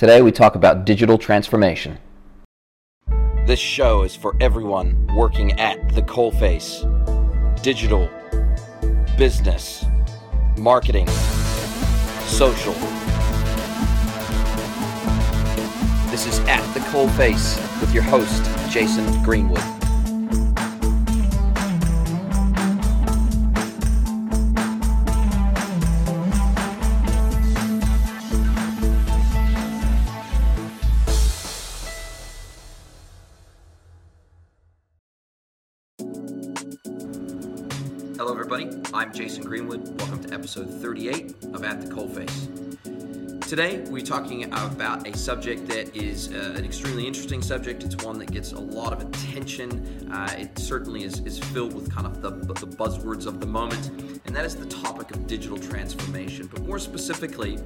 Today we talk about digital transformation. This show is for everyone working at the coalface. Digital, business, marketing, social. This is At the Coalface with your host, Jason Greenwood. Greenwood. Welcome to episode 38 of At the Coalface. Today, we're talking about a subject that is uh, an extremely interesting subject. It's one that gets a lot of attention. Uh, it certainly is, is filled with kind of the, the buzzwords of the moment, and that is the topic of digital transformation. But more specifically,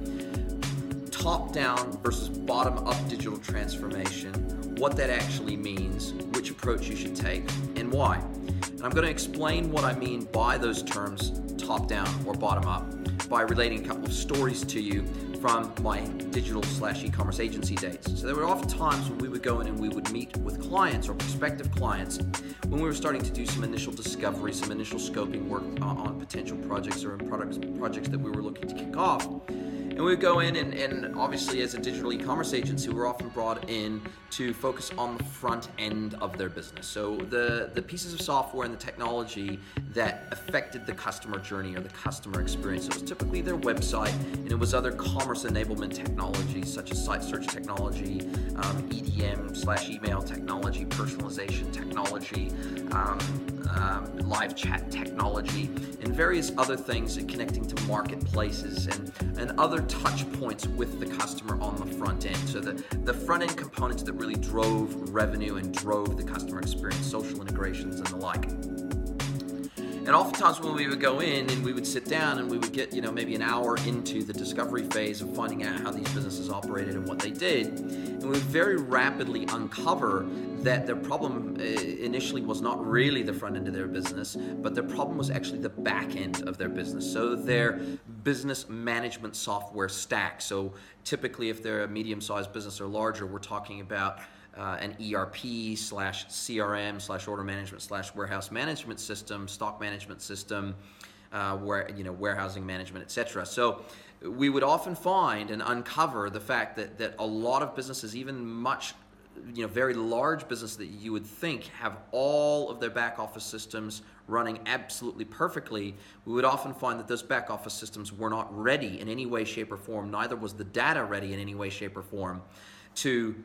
top down versus bottom up digital transformation, what that actually means, which approach you should take, and why. And I'm going to explain what I mean by those terms, top down or bottom up, by relating a couple of stories to you from my digital slash e-commerce agency days. So there were often times when we would go in and we would meet with clients or prospective clients when we were starting to do some initial discovery, some initial scoping work uh, on potential projects or in products projects that we were looking to kick off. And we would go in, and, and obviously, as a digital e commerce agency, we're often brought in to focus on the front end of their business. So, the, the pieces of software and the technology that affected the customer journey or the customer experience. It was typically their website, and it was other commerce enablement technologies such as site search technology, um, EDM slash email technology, personalization technology, um, um, live chat technology, and various other things connecting to marketplaces and, and other touch points with the customer on the front end. So the, the front end components that really drove revenue and drove the customer experience, social integrations and the like. And oftentimes when we would go in and we would sit down and we would get, you know, maybe an hour into the discovery phase of finding out how these businesses operated and what they did, and we would very rapidly uncover that their problem uh, initially was not really the front end of their business, but their problem was actually the back end of their business. So their business management software stack. So typically, if they're a medium sized business or larger, we're talking about uh, an ERP slash CRM slash order management slash warehouse management system, stock management system, uh, where you know warehousing management, etc. So we would often find and uncover the fact that that a lot of businesses, even much you know very large businesses that you would think have all of their back office systems running absolutely perfectly we would often find that those back office systems were not ready in any way shape or form neither was the data ready in any way shape or form to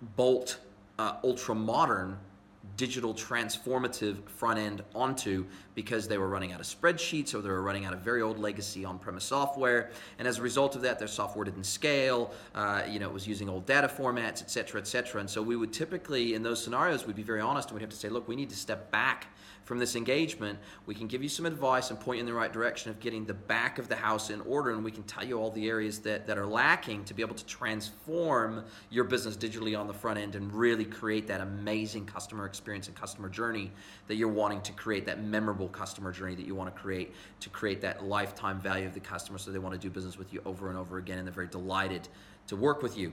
bolt uh, ultra modern digital transformative front end onto because they were running out of spreadsheets or they were running out of very old legacy on-premise software. And as a result of that their software didn't scale. Uh, you know it was using old data formats et cetera et cetera. And so we would typically in those scenarios we'd be very honest and we'd have to say look we need to step back from this engagement, we can give you some advice and point you in the right direction of getting the back of the house in order, and we can tell you all the areas that, that are lacking to be able to transform your business digitally on the front end and really create that amazing customer experience and customer journey that you're wanting to create, that memorable customer journey that you want to create to create that lifetime value of the customer so they want to do business with you over and over again and they're very delighted to work with you.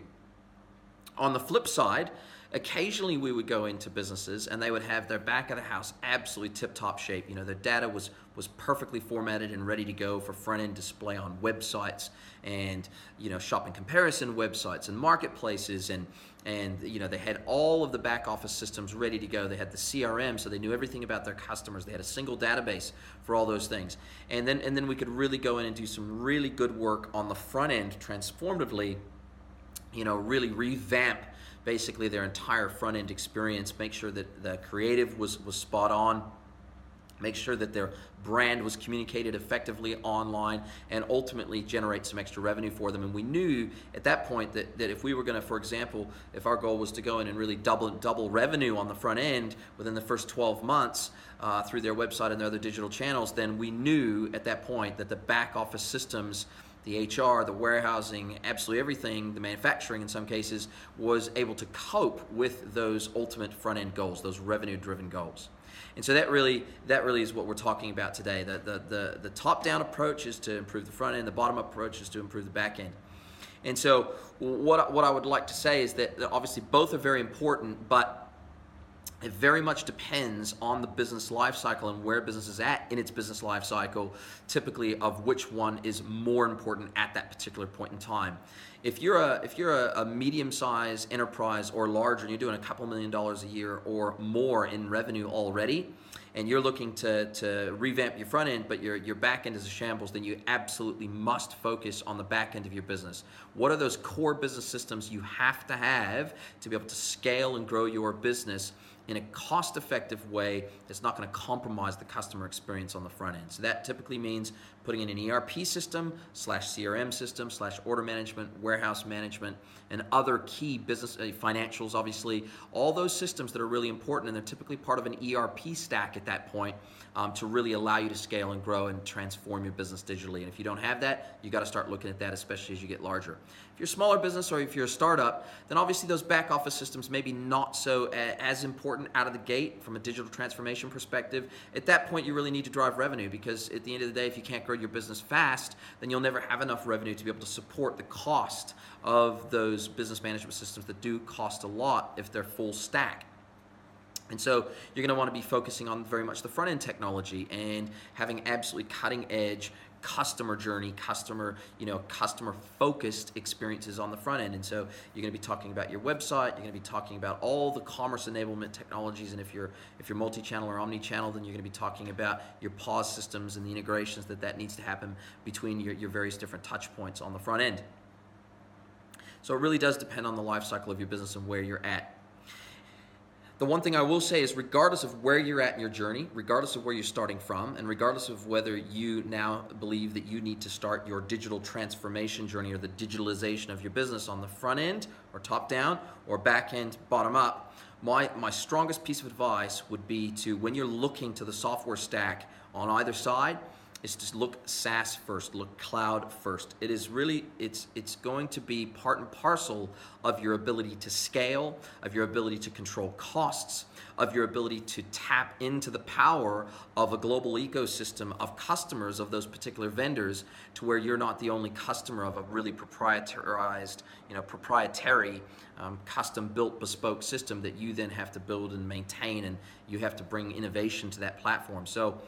On the flip side, occasionally we would go into businesses and they would have their back of the house absolutely tip top shape. You know, their data was was perfectly formatted and ready to go for front end display on websites and you know shopping comparison websites and marketplaces and and you know they had all of the back office systems ready to go. They had the CRM, so they knew everything about their customers. They had a single database for all those things, and then and then we could really go in and do some really good work on the front end, transformatively. You know, really revamp basically their entire front end experience, make sure that the creative was, was spot on, make sure that their brand was communicated effectively online, and ultimately generate some extra revenue for them. And we knew at that point that, that if we were going to, for example, if our goal was to go in and really double double revenue on the front end within the first 12 months uh, through their website and their other digital channels, then we knew at that point that the back office systems the HR, the warehousing, absolutely everything, the manufacturing in some cases, was able to cope with those ultimate front end goals, those revenue driven goals. And so that really that really is what we're talking about today. The, the, the, the top down approach is to improve the front end, the bottom up approach is to improve the back end. And so, what, what I would like to say is that obviously both are very important, but it very much depends on the business life cycle and where business is at in its business life cycle, typically of which one is more important at that particular point in time. If you're a if you're a, a medium-sized enterprise or larger and you're doing a couple million dollars a year or more in revenue already, and you're looking to, to revamp your front end, but your, your back end is a shambles, then you absolutely must focus on the back end of your business. What are those core business systems you have to have to be able to scale and grow your business in a cost effective way that's not going to compromise the customer experience on the front end. So that typically means putting in an ERP system slash CRM system slash order management, warehouse management, and other key business uh, financials, obviously, all those systems that are really important and they're typically part of an ERP stack at that point um, to really allow you to scale and grow and transform your business digitally. And if you don't have that, you got to start looking at that, especially as you get larger. If you're a smaller business or if you're a startup, then obviously those back office systems maybe not so uh, as important out of the gate from a digital transformation perspective. At that point, you really need to drive revenue because at the end of the day, if you can't grow your business fast, then you'll never have enough revenue to be able to support the cost of those business management systems that do cost a lot if they're full stack. And so you're going to want to be focusing on very much the front end technology and having absolutely cutting edge customer journey, customer, you know, customer focused experiences on the front end. And so you're going to be talking about your website, you're going to be talking about all the commerce enablement technologies and if you're if you're multi-channel or omni-channel, then you're going to be talking about your POS systems and the integrations that that needs to happen between your, your various different touch points on the front end. So it really does depend on the life cycle of your business and where you're at the one thing I will say is, regardless of where you're at in your journey, regardless of where you're starting from, and regardless of whether you now believe that you need to start your digital transformation journey or the digitalization of your business on the front end or top down or back end bottom up, my, my strongest piece of advice would be to, when you're looking to the software stack on either side, is to look SaaS first, look cloud first. It is really it's it's going to be part and parcel of your ability to scale, of your ability to control costs, of your ability to tap into the power of a global ecosystem of customers of those particular vendors to where you're not the only customer of a really proprietarized, you know, proprietary um, custom built bespoke system that you then have to build and maintain and you have to bring innovation to that platform. So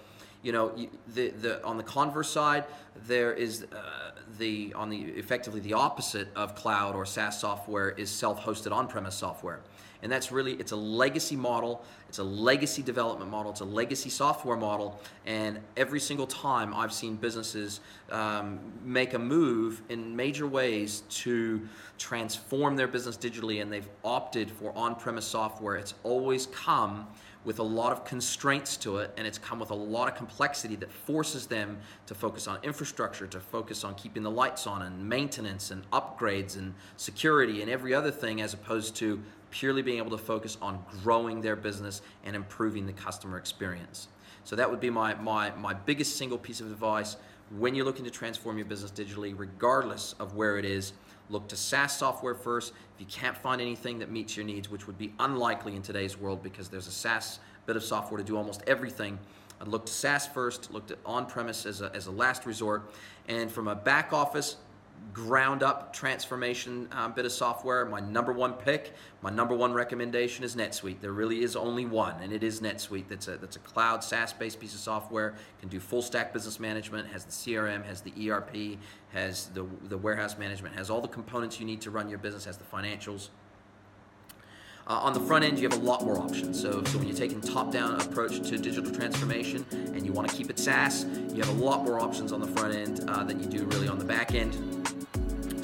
you know the, the on the converse side there is uh, the on the effectively the opposite of cloud or SaaS software is self-hosted on-premise software. And that's really it's a legacy model it's a legacy development model it's a legacy software model and every single time I've seen businesses um, make a move in major ways to transform their business digitally and they've opted for on-premise software it's always come with a lot of constraints to it, and it's come with a lot of complexity that forces them to focus on infrastructure, to focus on keeping the lights on, and maintenance, and upgrades, and security, and every other thing, as opposed to purely being able to focus on growing their business and improving the customer experience. So that would be my, my, my biggest single piece of advice when you're looking to transform your business digitally, regardless of where it is Look to SaaS software first. If you can't find anything that meets your needs, which would be unlikely in today's world because there's a SaaS bit of software to do almost everything, I'd look to SaaS first, looked at on premise as a, as a last resort. And from a back office, ground up transformation um, bit of software. My number one pick, my number one recommendation is NetSuite. There really is only one, and it is NetSuite. That's a that's a cloud SaaS-based piece of software. Can do full stack business management. Has the CRM, has the ERP, has the the warehouse management, has all the components you need to run your business. Has the financials. Uh, on the front end, you have a lot more options. So, so when you're taking top-down approach to digital transformation and you want to keep it SaaS, you have a lot more options on the front end uh, than you do really on the back end.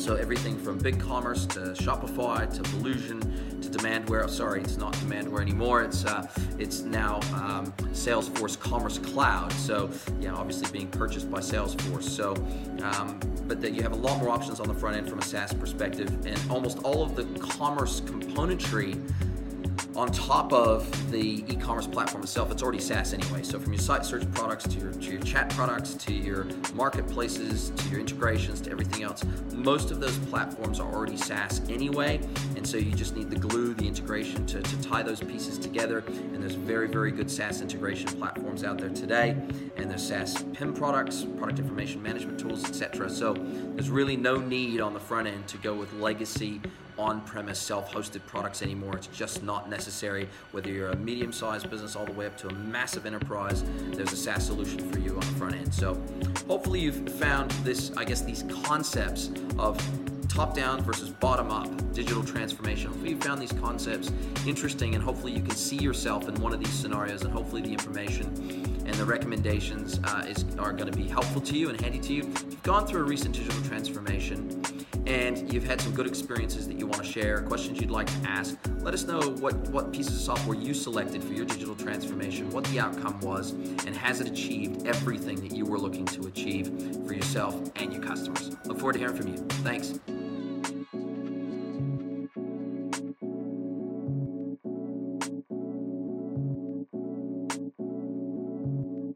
So everything from BigCommerce to Shopify to Volusion to Demandware. Sorry, it's not Demandware anymore. It's uh, it's now um, Salesforce Commerce Cloud. So yeah, obviously being purchased by Salesforce. So um, but that you have a lot more options on the front end from a SaaS perspective, and almost all of the commerce componentry on top of the e-commerce platform itself, it's already SaaS anyway. So from your site search products to your, to your chat products to your marketplaces to your integrations to everything else, most of those platforms are already SaaS anyway. And so you just need the glue, the integration to, to tie those pieces together. And there's very, very good SaaS integration platforms out there today. And there's SaaS PIM products, product information management tools, etc. So there's really no need on the front end to go with legacy on-premise self-hosted products anymore. It's just not necessary. Whether you're a medium-sized business all the way up to a massive enterprise, there's a SaaS solution for you on the front end. So hopefully you've found this, I guess, these concepts of top down versus bottom up digital transformation. Hopefully, you found these concepts interesting, and hopefully, you can see yourself in one of these scenarios, and hopefully, the information and the recommendations uh, is, are going to be helpful to you and handy to you. If you've gone through a recent digital transformation and you've had some good experiences that you want to share, questions you'd like to ask, let us know what, what pieces of software you selected for your digital transformation, what the outcome was, and has it achieved everything that you were looking to achieve for yourself and your customers. Look forward to hearing from you. Thanks.